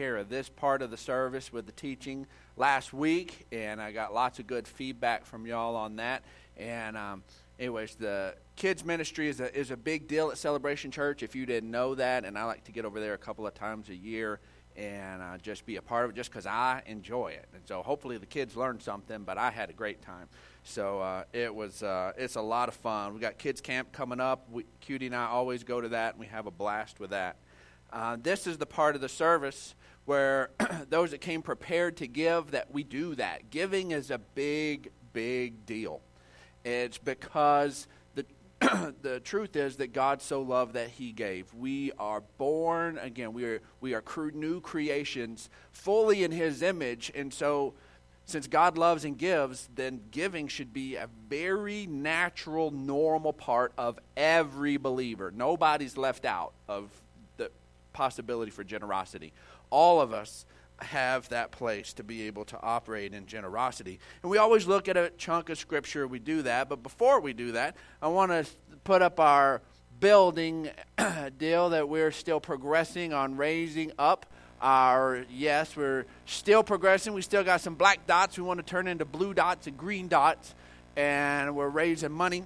care of this part of the service with the teaching last week, and I got lots of good feedback from y'all on that. And um, anyways, the kids ministry is a is a big deal at Celebration Church. If you didn't know that, and I like to get over there a couple of times a year and uh, just be a part of it, just because I enjoy it. And so hopefully the kids learned something, but I had a great time. So uh, it was uh, it's a lot of fun. We got kids camp coming up. We, Cutie and I always go to that, and we have a blast with that. Uh, this is the part of the service where those that came prepared to give that we do that. Giving is a big, big deal. It's because the the truth is that God so loved that He gave. We are born again. We are we are new creations, fully in His image, and so since God loves and gives, then giving should be a very natural, normal part of every believer. Nobody's left out of the possibility for generosity. All of us have that place to be able to operate in generosity. And we always look at a chunk of scripture, we do that. But before we do that, I want to put up our building deal that we're still progressing on raising up our yes we're still progressing we still got some black dots we want to turn into blue dots and green dots and we're raising money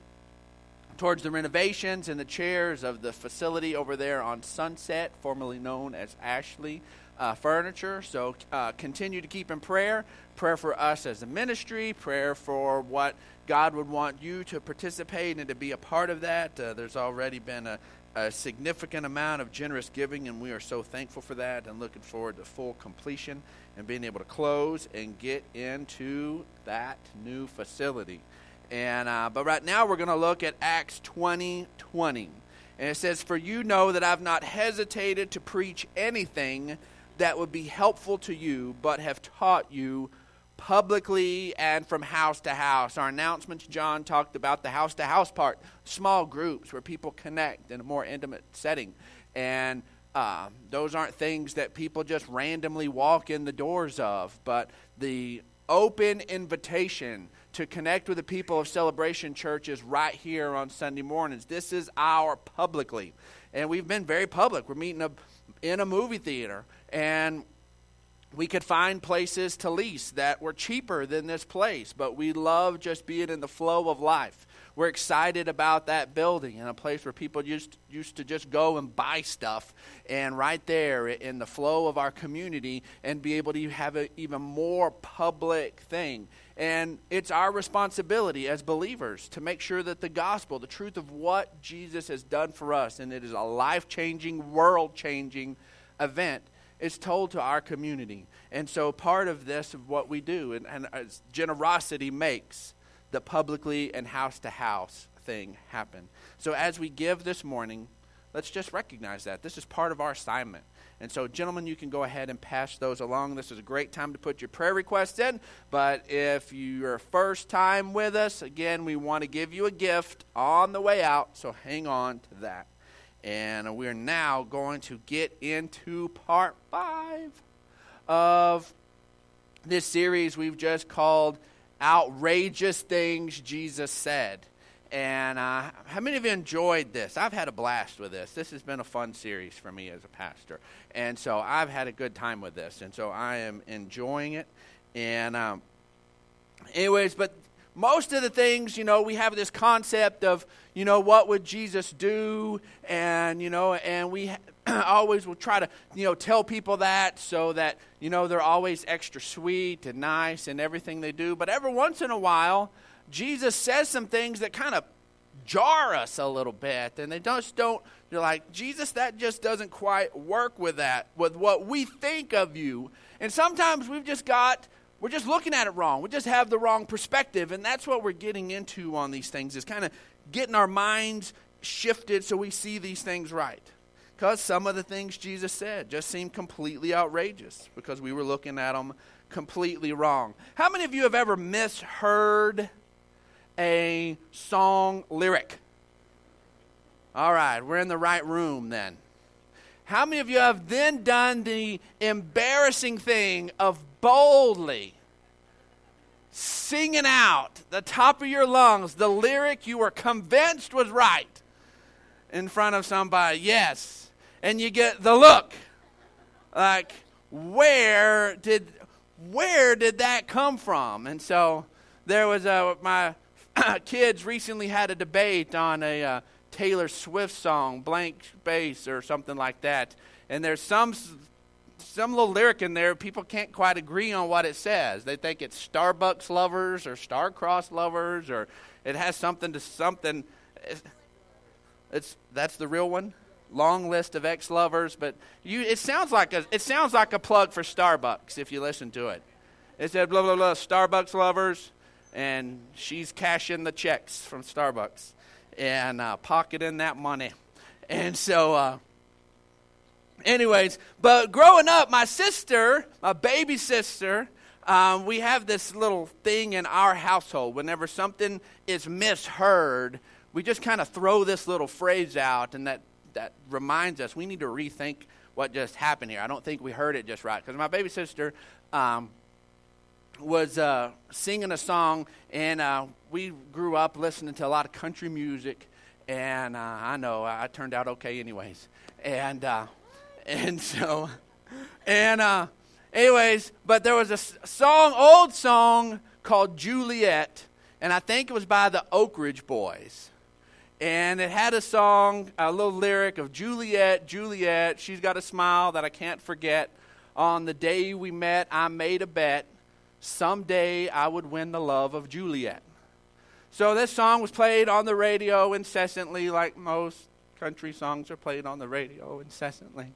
towards the renovations and the chairs of the facility over there on sunset formerly known as ashley uh, furniture. So uh, continue to keep in prayer. Prayer for us as a ministry, prayer for what God would want you to participate and to be a part of that. Uh, there's already been a, a, significant amount of generous giving, and we are so thankful for that and looking forward to full completion and being able to close and get into that new facility. And uh, but right now we're going to look at Acts 20 20. And it says, For you know that I've not hesitated to preach anything that would be helpful to you, but have taught you publicly and from house to house. Our announcements, John talked about the house to house part, small groups where people connect in a more intimate setting. And uh, those aren't things that people just randomly walk in the doors of, but the open invitation to connect with the people of Celebration Church is right here on Sunday mornings. This is our publicly. And we've been very public. We're meeting a, in a movie theater and we could find places to lease that were cheaper than this place, but we love just being in the flow of life. We're excited about that building and a place where people used, used to just go and buy stuff, and right there in the flow of our community, and be able to have an even more public thing. And it's our responsibility as believers to make sure that the gospel, the truth of what Jesus has done for us, and it is a life changing, world changing event, is told to our community. And so part of this of what we do and, and uh, generosity makes the publicly and house to house thing happen. So as we give this morning, let's just recognize that. This is part of our assignment. And so, gentlemen, you can go ahead and pass those along. This is a great time to put your prayer requests in. But if you're first time with us, again, we want to give you a gift on the way out. So hang on to that. And we're now going to get into part five of this series we've just called Outrageous Things Jesus Said. And uh, how many of you enjoyed this? I've had a blast with this. This has been a fun series for me as a pastor. And so I've had a good time with this. And so I am enjoying it. And, um, anyways, but most of the things, you know, we have this concept of, you know, what would Jesus do? And, you know, and we always will try to, you know, tell people that so that, you know, they're always extra sweet and nice and everything they do. But every once in a while, Jesus says some things that kind of jar us a little bit. And they just don't, you're like, Jesus, that just doesn't quite work with that, with what we think of you. And sometimes we've just got we're just looking at it wrong. We just have the wrong perspective. And that's what we're getting into on these things is kind of getting our minds shifted so we see these things right. Because some of the things Jesus said just seem completely outrageous because we were looking at them completely wrong. How many of you have ever misheard a song lyric? All right, we're in the right room then. How many of you have then done the embarrassing thing of boldly singing out the top of your lungs the lyric you were convinced was right in front of somebody. Yes. And you get the look like, where did where did that come from? And so there was a my kids recently had a debate on a uh, Taylor Swift song, Blank Space or something like that. And there's some some little lyric in there people can't quite agree on what it says. They think it's Starbucks lovers or Starcross lovers or it has something to something it's, it's that's the real one. Long list of ex-lovers, but you it sounds like a it sounds like a plug for Starbucks if you listen to it. It said blah blah blah Starbucks lovers and she's cashing the checks from Starbucks and uh, pocketing that money. And so, uh, anyways, but growing up, my sister, my baby sister, um, we have this little thing in our household. Whenever something is misheard, we just kind of throw this little phrase out, and that, that reminds us we need to rethink what just happened here. I don't think we heard it just right. Because my baby sister, um, was uh, singing a song, and uh, we grew up listening to a lot of country music. And uh, I know I turned out okay, anyways. And uh, and so, and uh, anyways, but there was a song, old song called Juliet, and I think it was by the Oak Ridge Boys. And it had a song, a little lyric of Juliet, Juliet, she's got a smile that I can't forget. On the day we met, I made a bet someday I would win the love of Juliet. So this song was played on the radio incessantly, like most country songs are played on the radio incessantly.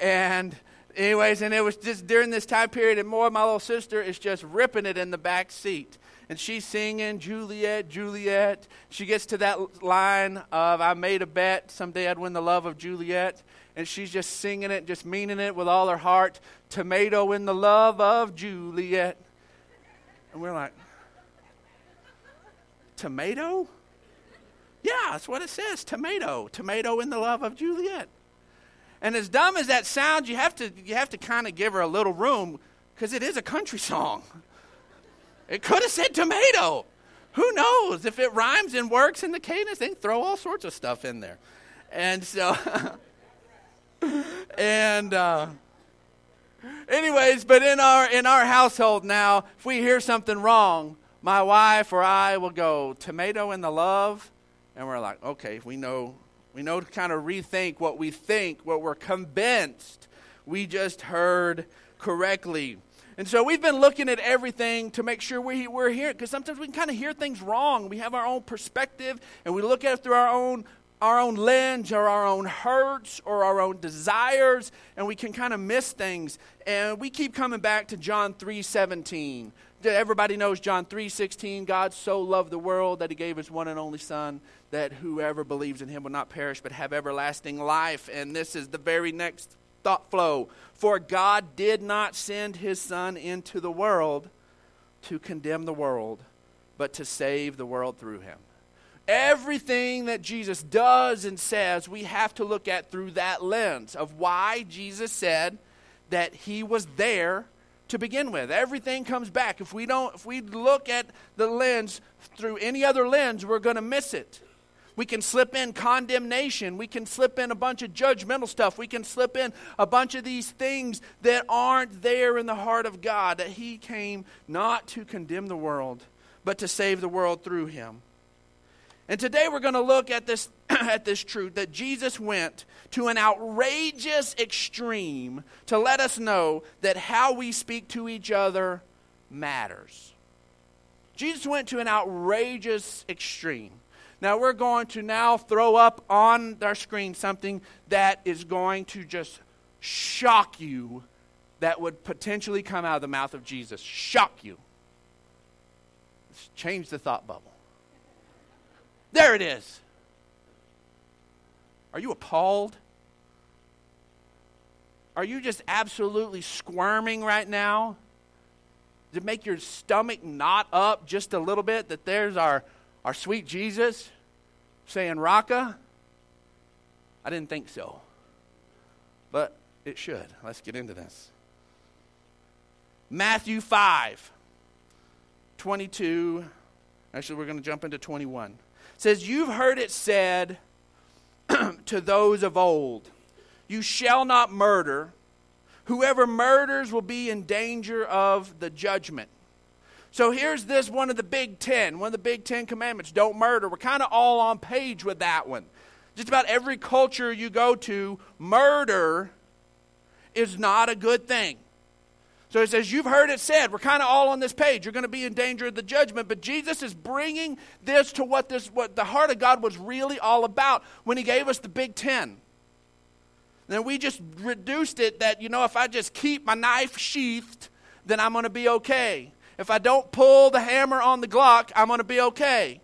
And anyways, and it was just during this time period, and more my little sister is just ripping it in the back seat. And she's singing Juliet, Juliet. She gets to that line of I made a bet someday I'd win the love of Juliet. And she's just singing it, just meaning it with all her heart. Tomato in the love of Juliet. And we're like, tomato? Yeah, that's what it says tomato. Tomato in the love of Juliet. And as dumb as that sounds, you have to, you have to kind of give her a little room because it is a country song. It could have said tomato. Who knows? If it rhymes and works in the cadence, they throw all sorts of stuff in there. And so, and, uh, Anyways, but in our in our household now, if we hear something wrong, my wife or I will go tomato in the love, and we're like, okay, we know we know to kind of rethink what we think, what we're convinced we just heard correctly. And so we've been looking at everything to make sure we, we're here, because sometimes we can kind of hear things wrong. We have our own perspective, and we look at it through our own our own lens or our own hurts or our own desires and we can kind of miss things and we keep coming back to john 3.17 everybody knows john 3.16 god so loved the world that he gave his one and only son that whoever believes in him will not perish but have everlasting life. And this is the very next thought flow. For god did not send his son into the world to condemn the world but to save the world through him. Everything that Jesus does and says, we have to look at through that lens of why Jesus said that he was there to begin with. Everything comes back. If we don't if we look at the lens through any other lens, we're going to miss it. We can slip in condemnation. We can slip in a bunch of judgmental stuff. We can slip in a bunch of these things that aren't there in the heart of God, that He came not to condemn the world, but to save the world through Him. And today we're going to look at this, at this truth that Jesus went to an outrageous extreme to let us know that how we speak to each other matters. Jesus went to an outrageous extreme. Now we're going to now throw up on our screen something that is going to just shock you that would potentially come out of the mouth of Jesus. Shock you. Let's change the thought bubble. There it is. Are you appalled? Are you just absolutely squirming right now? Does it make your stomach knot up just a little bit that there's our, our sweet Jesus saying, Raka? I didn't think so. But it should. Let's get into this. Matthew 5, 22. Actually, we're going to jump into 21 says, You've heard it said to those of old, You shall not murder, Whoever murders will be in danger of the judgment. So here's this one of the big ten, one of the big ten commandments don't murder. We're kind of all on page with that one. Just about every culture you go to, murder is not a good thing. So he says, You've heard it said. We're kind of all on this page. You're going to be in danger of the judgment. But Jesus is bringing this to what, this, what the heart of God was really all about when he gave us the Big Ten. Then we just reduced it that, you know, if I just keep my knife sheathed, then I'm going to be okay. If I don't pull the hammer on the Glock, I'm going to be okay.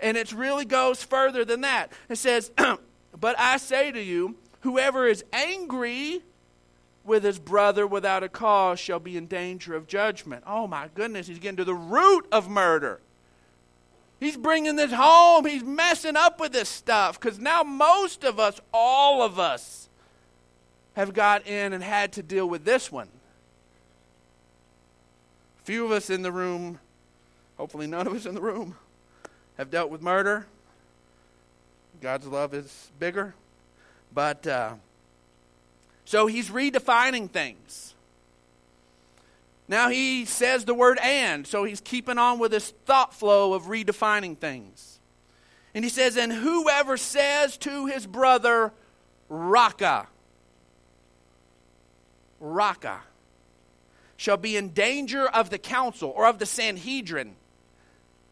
And it really goes further than that. It says, But I say to you, whoever is angry with his brother without a cause shall be in danger of judgment. Oh my goodness, he's getting to the root of murder. He's bringing this home. He's messing up with this stuff because now most of us, all of us, have got in and had to deal with this one. Few of us in the room, hopefully none of us in the room, have dealt with murder. God's love is bigger. But uh, so he's redefining things. Now he says the word and, so he's keeping on with this thought flow of redefining things. And he says, And whoever says to his brother, Raka, Raca, shall be in danger of the council or of the Sanhedrin.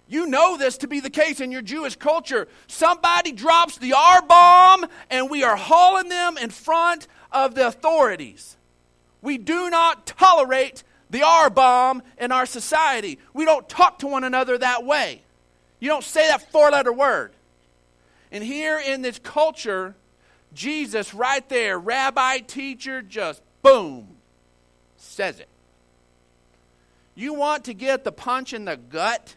You know this to be the case in your Jewish culture. Somebody drops the R bomb, and we are hauling them in front of the authorities. We do not tolerate the R bomb in our society. We don't talk to one another that way. You don't say that four letter word. And here in this culture, Jesus, right there, rabbi, teacher, just boom, says it. You want to get the punch in the gut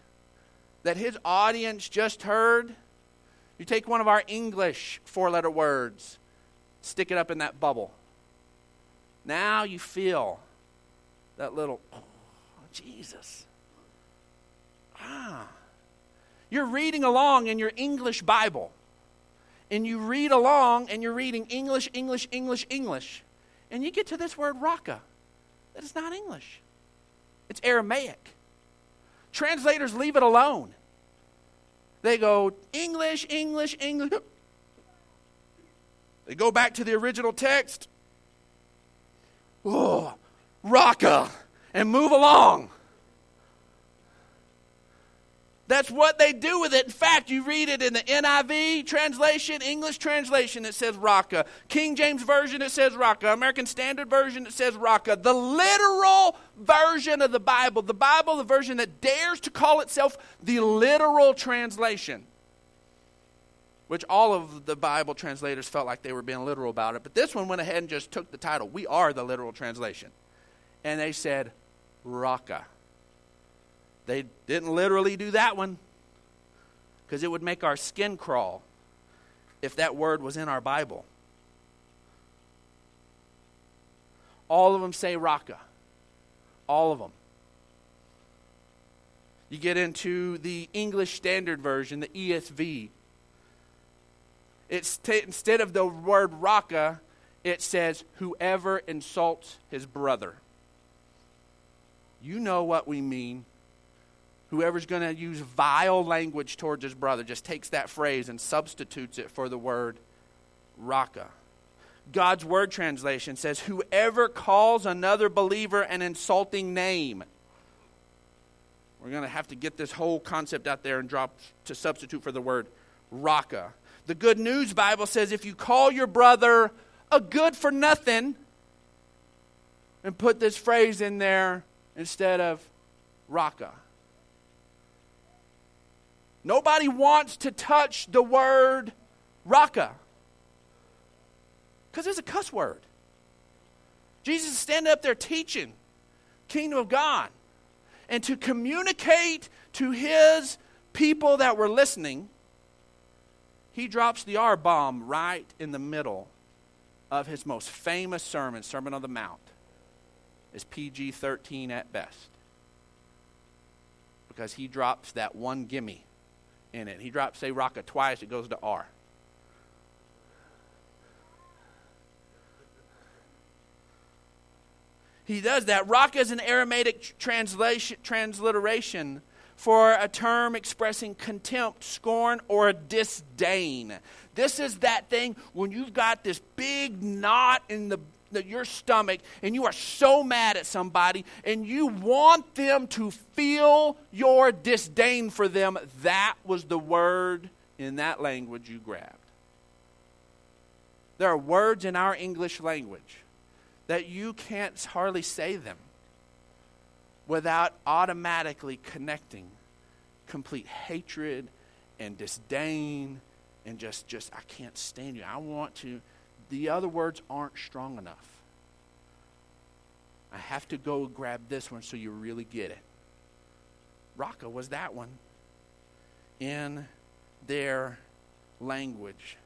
that his audience just heard? You take one of our English four letter words, stick it up in that bubble. Now you feel that little, oh, Jesus. Ah. You're reading along in your English Bible. And you read along and you're reading English, English, English, English. And you get to this word raka. That is not English, it's Aramaic. Translators leave it alone. They go English, English, English. They go back to the original text. Oh, raka, and move along. That's what they do with it. In fact, you read it in the NIV translation, English translation, it says Raka. King James Version, it says Raka. American Standard Version, it says Raka. The literal version of the Bible, the Bible, the version that dares to call itself the literal translation, which all of the Bible translators felt like they were being literal about it. But this one went ahead and just took the title, We Are the Literal Translation. And they said Raka. They didn't literally do that one because it would make our skin crawl if that word was in our Bible. All of them say raka. All of them. You get into the English Standard Version, the ESV. It's t- instead of the word raka, it says, whoever insults his brother. You know what we mean whoever's going to use vile language towards his brother just takes that phrase and substitutes it for the word raka. God's word translation says, Whoever calls another believer an insulting name. We're going to have to get this whole concept out there and drop to substitute for the word raka. The Good News Bible says if you call your brother a good for nothing, and put this phrase in there instead of raka. Nobody wants to touch the word raka because it's a cuss word. Jesus is standing up there teaching kingdom of God and to communicate to his people that were listening he drops the R bomb right in the middle of his most famous sermon, Sermon on the Mount. Is PG 13 at best. Because he drops that one gimme in it. He drops, say, raka twice, it goes to R. he does that. Raka is an Aramaic translation, transliteration for a term expressing contempt, scorn, or disdain. This is that thing when you've got this big knot in the your stomach and you are so mad at somebody and you want them to feel your disdain for them, that was the word in that language you grabbed. There are words in our English language that you can't hardly say them without automatically connecting complete hatred and disdain and just just I can't stand you. I want to the other words aren't strong enough. I have to go grab this one so you really get it. Raka was that one in their language.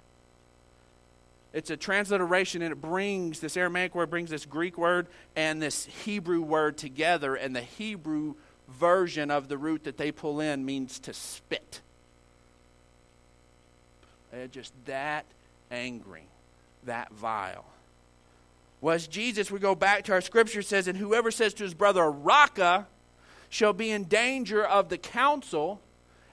It's a transliteration and it brings this Aramaic word brings this Greek word and this Hebrew word together and the Hebrew version of the root that they pull in means to spit. They're just that angry, that vile. Was Jesus, we go back to our scripture, says, and whoever says to his brother, Raka, shall be in danger of the council.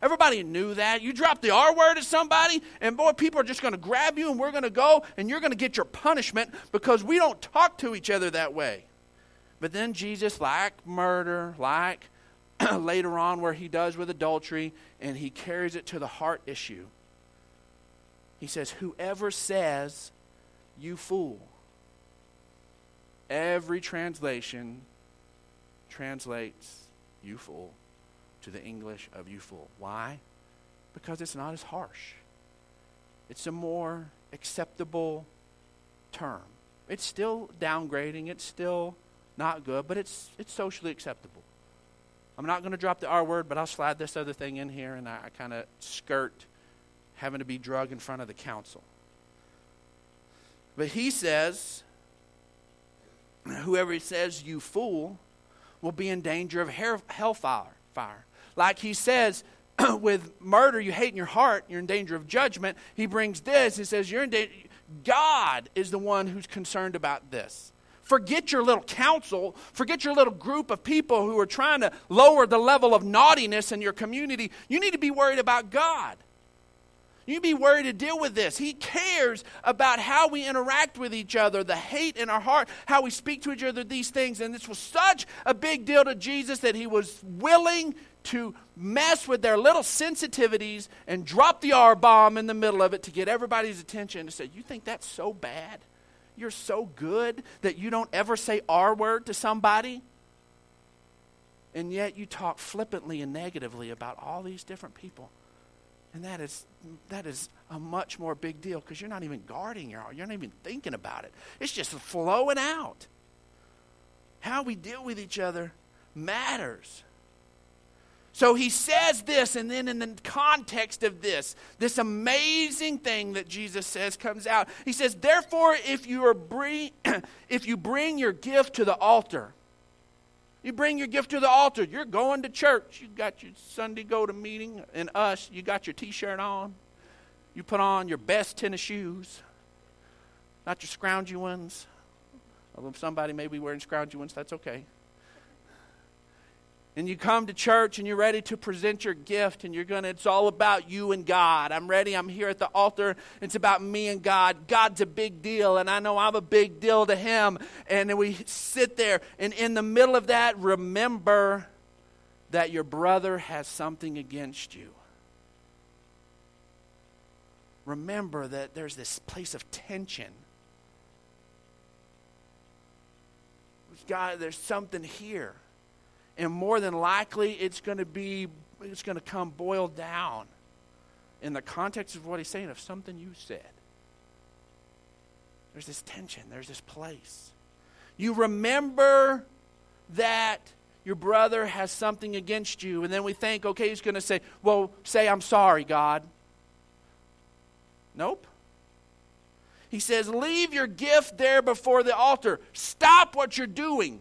Everybody knew that. You drop the R word at somebody, and boy, people are just going to grab you, and we're going to go, and you're going to get your punishment because we don't talk to each other that way. But then Jesus, like murder, like later on where he does with adultery, and he carries it to the heart issue. He says, Whoever says, you fool. Every translation translates you fool to the English of you fool. Why? Because it's not as harsh. It's a more acceptable term. It's still downgrading, it's still not good, but it's, it's socially acceptable. I'm not going to drop the R word, but I'll slide this other thing in here and I, I kind of skirt having to be drug in front of the council. But he says, whoever says you fool will be in danger of hellfire. Fire. Like he says, with murder you hate in your heart, you're in danger of judgment. He brings this, he says, you're in danger. God is the one who's concerned about this. Forget your little council. Forget your little group of people who are trying to lower the level of naughtiness in your community. You need to be worried about God. You be worried to deal with this. He cares about how we interact with each other, the hate in our heart, how we speak to each other, these things. And this was such a big deal to Jesus that he was willing to mess with their little sensitivities and drop the R bomb in the middle of it to get everybody's attention and say, You think that's so bad? You're so good that you don't ever say R word to somebody? And yet you talk flippantly and negatively about all these different people. And that is, that is a much more big deal because you're not even guarding your heart. You're not even thinking about it. It's just flowing out. How we deal with each other matters. So he says this, and then in the context of this, this amazing thing that Jesus says comes out. He says, Therefore, if you, are bring, if you bring your gift to the altar, you bring your gift to the altar. You're going to church. You got your Sunday go to meeting, and us, you got your t shirt on. You put on your best tennis shoes, not your scroungy ones. Although somebody may be wearing scroungy ones, that's okay and you come to church and you're ready to present your gift and you're going to it's all about you and god. I'm ready i'm here at the altar. It's about me and god. God's a big deal and i know i'm a big deal to him. And we sit there and in the middle of that remember that your brother has something against you. Remember that there's this place of tension. God there's something here and more than likely it's going to be it's going to come boiled down in the context of what he's saying of something you said. There's this tension. There's this place. You remember that your brother has something against you and then we think okay he's going to say well say i'm sorry god. Nope. He says leave your gift there before the altar. Stop what you're doing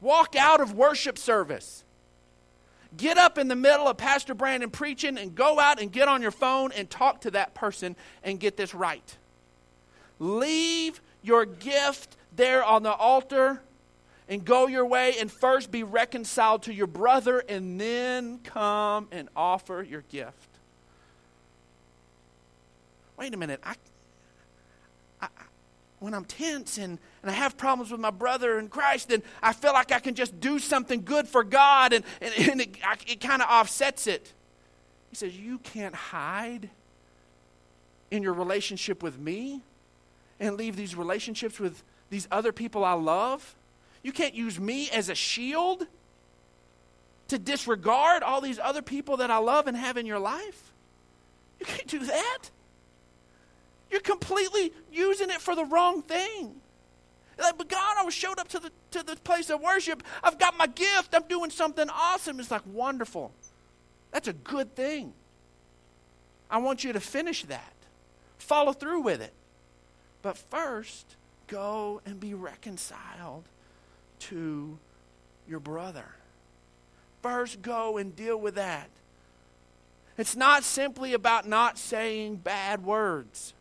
Walk out of worship service. Get up in the middle of Pastor Brandon preaching and go out and get on your phone and talk to that person and get this right. Leave your gift there on the altar and go your way and first be reconciled to your brother and then come and offer your gift. Wait a minute. I, when I'm tense and, and I have problems with my brother in Christ, then I feel like I can just do something good for God and, and, and it, it kind of offsets it. He says, You can't hide in your relationship with me and leave these relationships with these other people I love you can't use me as a shield to disregard all these other people that I love and have in your life. You can't do that. You're completely using it for the wrong thing. Like, but God, I was showed up to the to the place of worship. I've got my gift. I'm doing something awesome. It's like wonderful. That's a good thing. I want you to finish that. Follow through with it. But first, go and be reconciled to your brother. First, go and deal with that. It's not simply about not saying bad words,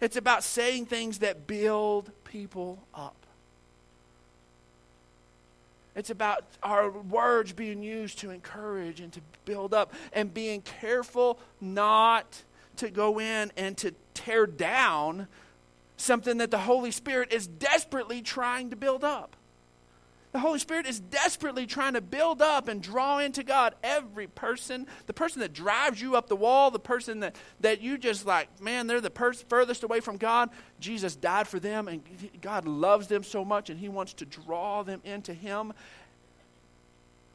it's about saying things that build people up. It's about our words being used to encourage and to build up and being careful not to go in and to tear down something that the Holy Spirit is desperately trying to build up. The Holy Spirit is desperately trying to build up and draw into God every person. The person that drives you up the wall, the person that, that you just like, man, they're the pers- furthest away from God. Jesus died for them, and God loves them so much, and He wants to draw them into Him.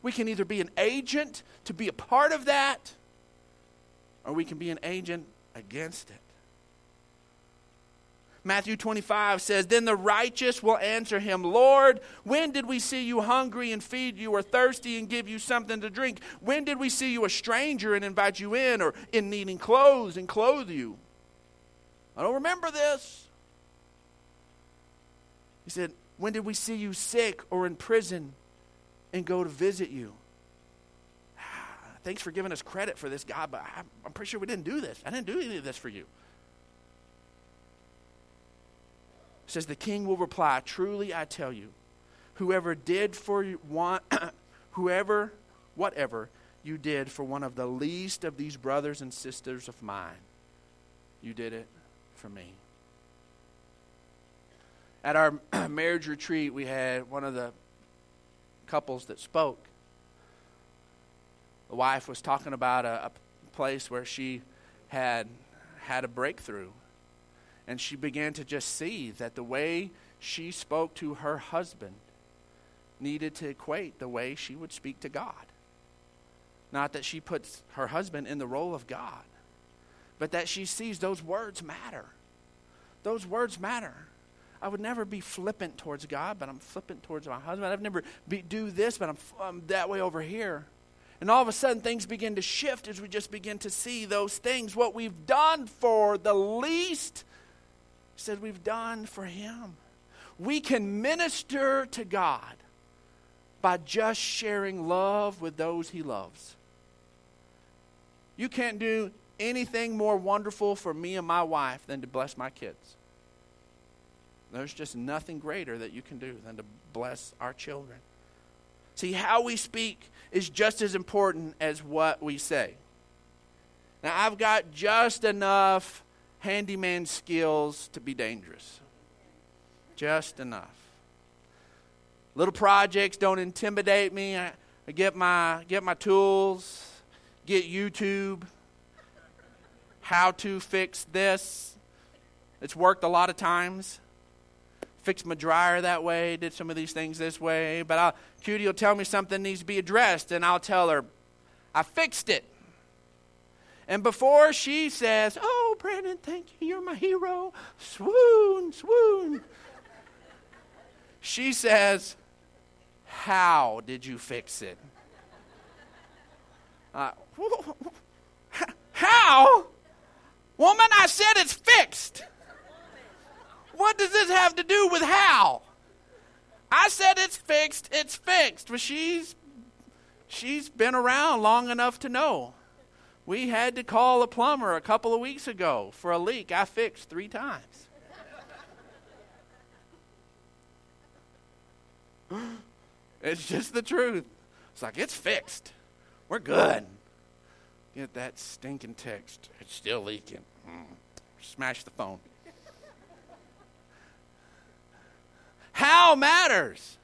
We can either be an agent to be a part of that, or we can be an agent against it. Matthew 25 says, Then the righteous will answer him, Lord, when did we see you hungry and feed you, or thirsty and give you something to drink? When did we see you a stranger and invite you in, or in needing clothes and clothe you? I don't remember this. He said, When did we see you sick or in prison and go to visit you? Thanks for giving us credit for this, God, but I'm pretty sure we didn't do this. I didn't do any of this for you. Says the king will reply, Truly I tell you, whoever did for one, whoever, whatever you did for one of the least of these brothers and sisters of mine, you did it for me. At our marriage retreat, we had one of the couples that spoke. The wife was talking about a, a place where she had had a breakthrough and she began to just see that the way she spoke to her husband needed to equate the way she would speak to God. Not that she puts her husband in the role of God, but that she sees those words matter. Those words matter. I would never be flippant towards God, but I'm flippant towards my husband. I've never be, do this, but I'm, I'm that way over here. And all of a sudden, things begin to shift as we just begin to see those things. What we've done for the least said we've done for Him. We can minister to God by just sharing love with those He loves. You can't do anything more wonderful for me and my wife than to bless my kids. There's just nothing greater that you can do than to bless our children. See, how we speak is just as important as what we say. Now, I've got just enough handyman skills to be dangerous. Just enough. Little projects don't intimidate me. I, I get my get my tools, get YouTube, how to fix this. It's worked a lot of times. Fixed my dryer that way, did some of these things this way. But I'll, Cutie will tell me something needs to be addressed, and I'll tell her, I fixed it. And before she says, Oh, Brandon, thank you, you're my hero, swoon, swoon, she says, How did you fix it? Uh, how? Woman, I said it's fixed. What does this have to do with how? I said it's fixed, it's fixed. But she's she's been around long enough to know. We had to call a plumber a couple of weeks ago for a leak I fixed three times. it's just the truth. It's like, it's fixed. We're good. Get that stinking text. It's still leaking. Mm. Smash the phone. How matters.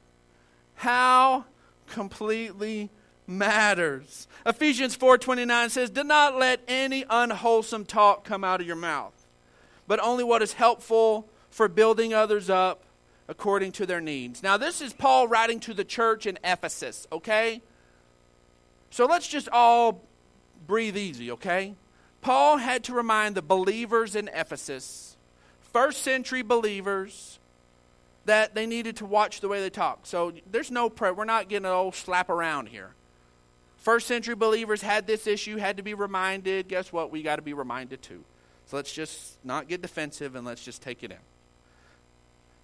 How completely matters. Ephesians 4:29 says, "Do not let any unwholesome talk come out of your mouth, but only what is helpful for building others up according to their needs." Now, this is Paul writing to the church in Ephesus, okay? So let's just all breathe easy, okay? Paul had to remind the believers in Ephesus, first century believers, that they needed to watch the way they talk. So there's no prayer. We're not getting an old slap around here. First century believers had this issue, had to be reminded. Guess what? We got to be reminded too. So let's just not get defensive and let's just take it in.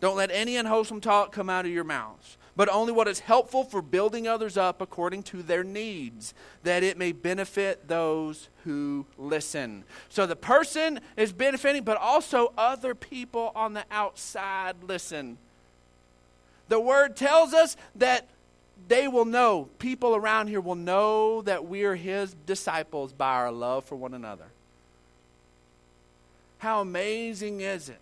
Don't let any unwholesome talk come out of your mouths, but only what is helpful for building others up according to their needs, that it may benefit those who listen. So the person is benefiting, but also other people on the outside listen. The word tells us that they will know, people around here will know that we are his disciples by our love for one another. How amazing is it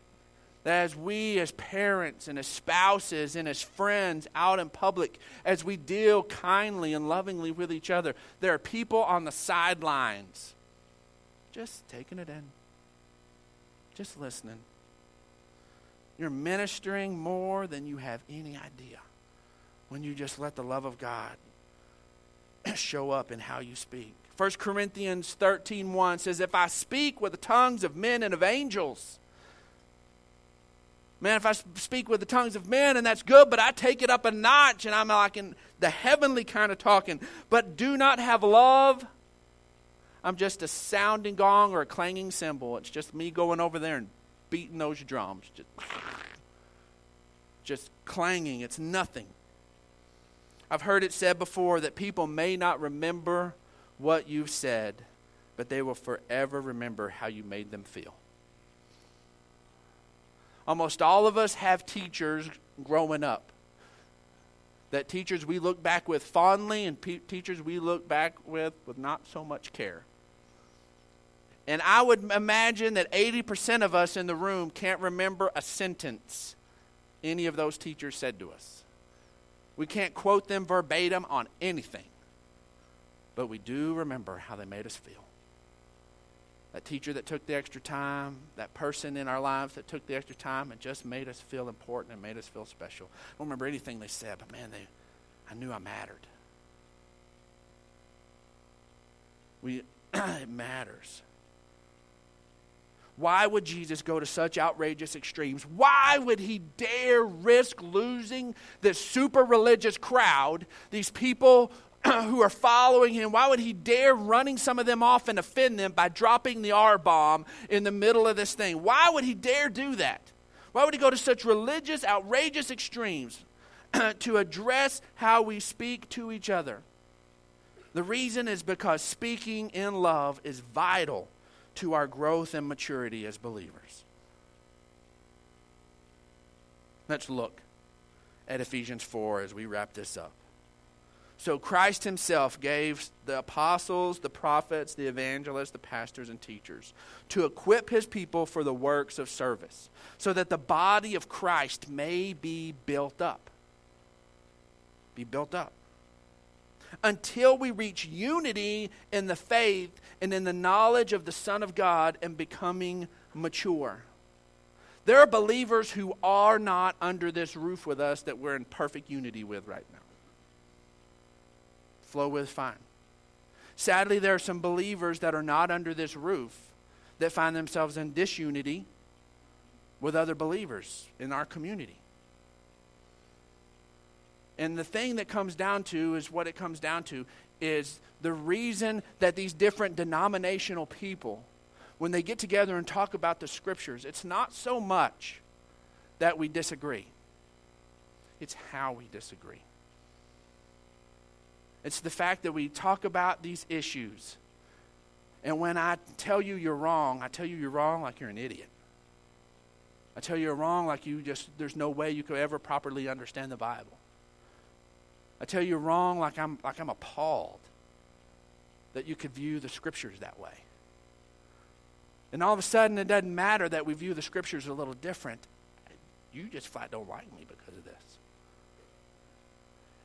that as we, as parents and as spouses and as friends out in public, as we deal kindly and lovingly with each other, there are people on the sidelines just taking it in, just listening. You're ministering more than you have any idea when you just let the love of God show up in how you speak. 1 Corinthians 13 1 says, If I speak with the tongues of men and of angels, man, if I speak with the tongues of men, and that's good, but I take it up a notch and I'm like in the heavenly kind of talking, but do not have love, I'm just a sounding gong or a clanging cymbal. It's just me going over there and beating those drums. Just, just clanging. It's nothing. I've heard it said before that people may not remember what you've said, but they will forever remember how you made them feel. Almost all of us have teachers growing up. That teachers we look back with fondly and pe- teachers we look back with with not so much care. And I would imagine that 80% of us in the room can't remember a sentence any of those teachers said to us. We can't quote them verbatim on anything, but we do remember how they made us feel. That teacher that took the extra time, that person in our lives that took the extra time and just made us feel important and made us feel special. I don't remember anything they said, but man, they, I knew I mattered. We, it matters. Why would Jesus go to such outrageous extremes? Why would he dare risk losing this super religious crowd, these people who are following him? Why would he dare running some of them off and offend them by dropping the R bomb in the middle of this thing? Why would he dare do that? Why would he go to such religious, outrageous extremes to address how we speak to each other? The reason is because speaking in love is vital to our growth and maturity as believers. Let's look at Ephesians 4 as we wrap this up. So, Christ Himself gave the apostles, the prophets, the evangelists, the pastors, and teachers to equip His people for the works of service, so that the body of Christ may be built up. Be built up until we reach unity in the faith and in the knowledge of the Son of God and becoming mature. There are believers who are not under this roof with us that we're in perfect unity with right now. Flow with fine. Sadly, there are some believers that are not under this roof that find themselves in disunity with other believers in our community. And the thing that comes down to is what it comes down to is the reason that these different denominational people, when they get together and talk about the scriptures, it's not so much that we disagree, it's how we disagree. It's the fact that we talk about these issues. And when I tell you you're wrong, I tell you you're wrong like you're an idiot. I tell you you're wrong like you just, there's no way you could ever properly understand the Bible. I tell you wrong like I'm, like I'm appalled that you could view the scriptures that way. And all of a sudden, it doesn't matter that we view the scriptures a little different. You just flat don't like me because of this.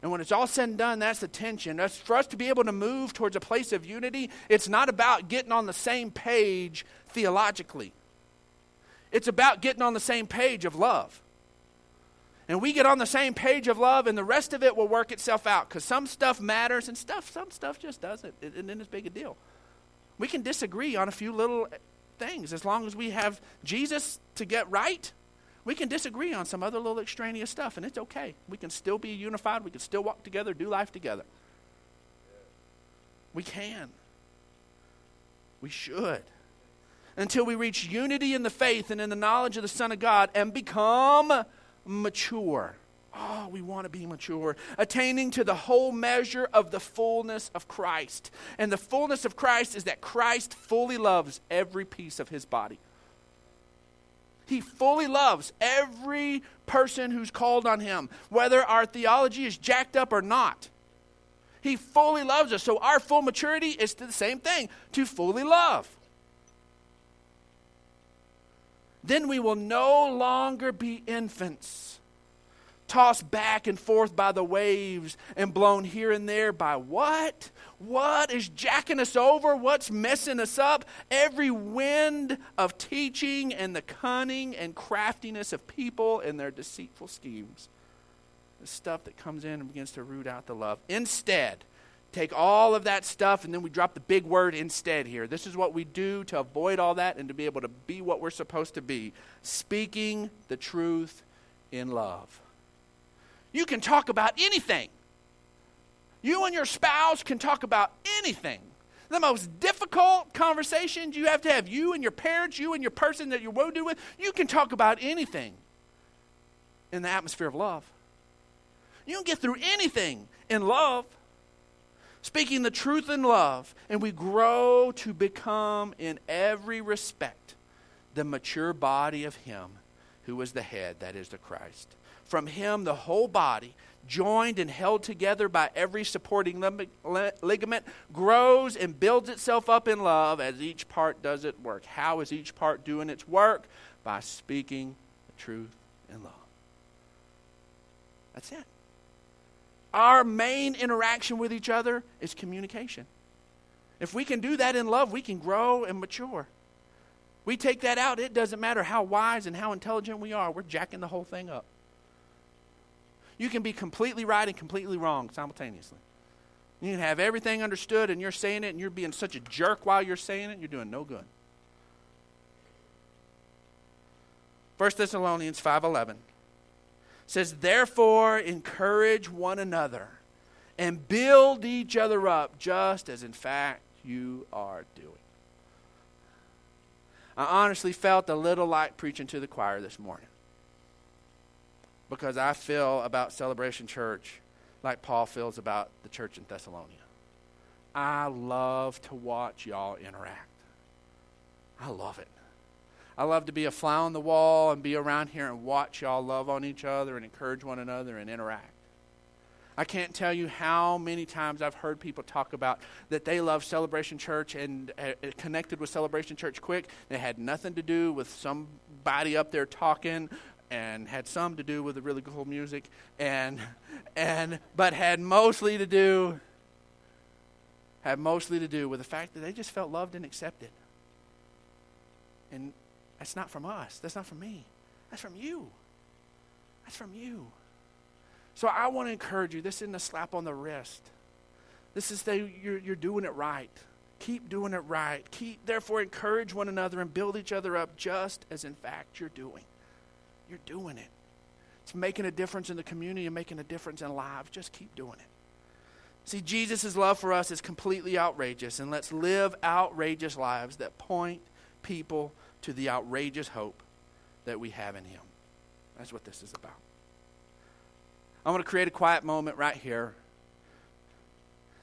And when it's all said and done, that's the tension. That's for us to be able to move towards a place of unity, it's not about getting on the same page theologically. It's about getting on the same page of love. And we get on the same page of love, and the rest of it will work itself out because some stuff matters and stuff, some stuff just doesn't. It isn't as big a deal. We can disagree on a few little things as long as we have Jesus to get right. We can disagree on some other little extraneous stuff, and it's okay. We can still be unified. We can still walk together, do life together. We can. We should. Until we reach unity in the faith and in the knowledge of the Son of God and become mature. Oh, we want to be mature, attaining to the whole measure of the fullness of Christ. And the fullness of Christ is that Christ fully loves every piece of his body. He fully loves every person who's called on him, whether our theology is jacked up or not. He fully loves us. So our full maturity is the same thing to fully love. Then we will no longer be infants, tossed back and forth by the waves and blown here and there by what? What is jacking us over? What's messing us up? Every wind of teaching and the cunning and craftiness of people and their deceitful schemes. The stuff that comes in and begins to root out the love. Instead, take all of that stuff and then we drop the big word instead here. This is what we do to avoid all that and to be able to be what we're supposed to be speaking the truth in love. You can talk about anything. You and your spouse can talk about anything. The most difficult conversations you have to have, you and your parents, you and your person that you're wounded with, you can talk about anything in the atmosphere of love. You can get through anything in love speaking the truth in love, and we grow to become, in every respect, the mature body of Him who is the head, that is the Christ. From Him, the whole body, joined and held together by every supporting ligament, grows and builds itself up in love as each part does its work. How is each part doing its work? By speaking the truth in love. That's it our main interaction with each other is communication. If we can do that in love, we can grow and mature. We take that out, it doesn't matter how wise and how intelligent we are, we're jacking the whole thing up. You can be completely right and completely wrong simultaneously. You can have everything understood and you're saying it and you're being such a jerk while you're saying it, you're doing no good. 1 Thessalonians 5:11 says, Therefore, encourage one another and build each other up, just as in fact you are doing. I honestly felt a little like preaching to the choir this morning because I feel about Celebration Church like Paul feels about the church in Thessalonica. I love to watch y'all interact. I love it. I love to be a fly on the wall and be around here and watch y'all love on each other and encourage one another and interact. I can't tell you how many times I've heard people talk about that they love Celebration Church and uh, connected with Celebration Church quick. It had nothing to do with somebody up there talking and had some to do with the really cool music and and but had mostly to do had mostly to do with the fact that they just felt loved and accepted. And that's not from us. That's not from me. That's from you. That's from you. So I want to encourage you. This isn't a slap on the wrist. This is that you're, you're doing it right. Keep doing it right. Keep, therefore, encourage one another and build each other up just as, in fact, you're doing. You're doing it. It's making a difference in the community and making a difference in lives. Just keep doing it. See, Jesus' love for us is completely outrageous, and let's live outrageous lives that point people to the outrageous hope that we have in Him. That's what this is about. I want to create a quiet moment right here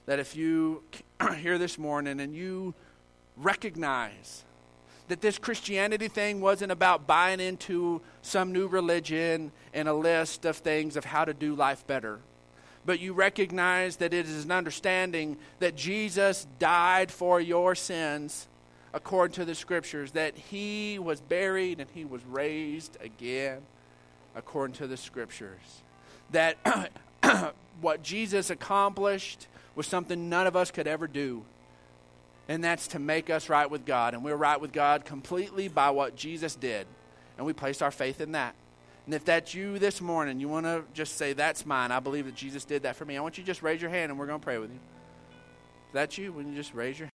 that if you here this morning and you recognize that this Christianity thing wasn't about buying into some new religion and a list of things of how to do life better, but you recognize that it is an understanding that Jesus died for your sins according to the scriptures, that he was buried and he was raised again according to the scriptures. That what Jesus accomplished was something none of us could ever do. And that's to make us right with God. And we're right with God completely by what Jesus did. And we place our faith in that. And if that's you this morning, you want to just say, That's mine. I believe that Jesus did that for me. I want you to just raise your hand and we're going to pray with you. If that's you, when you just raise your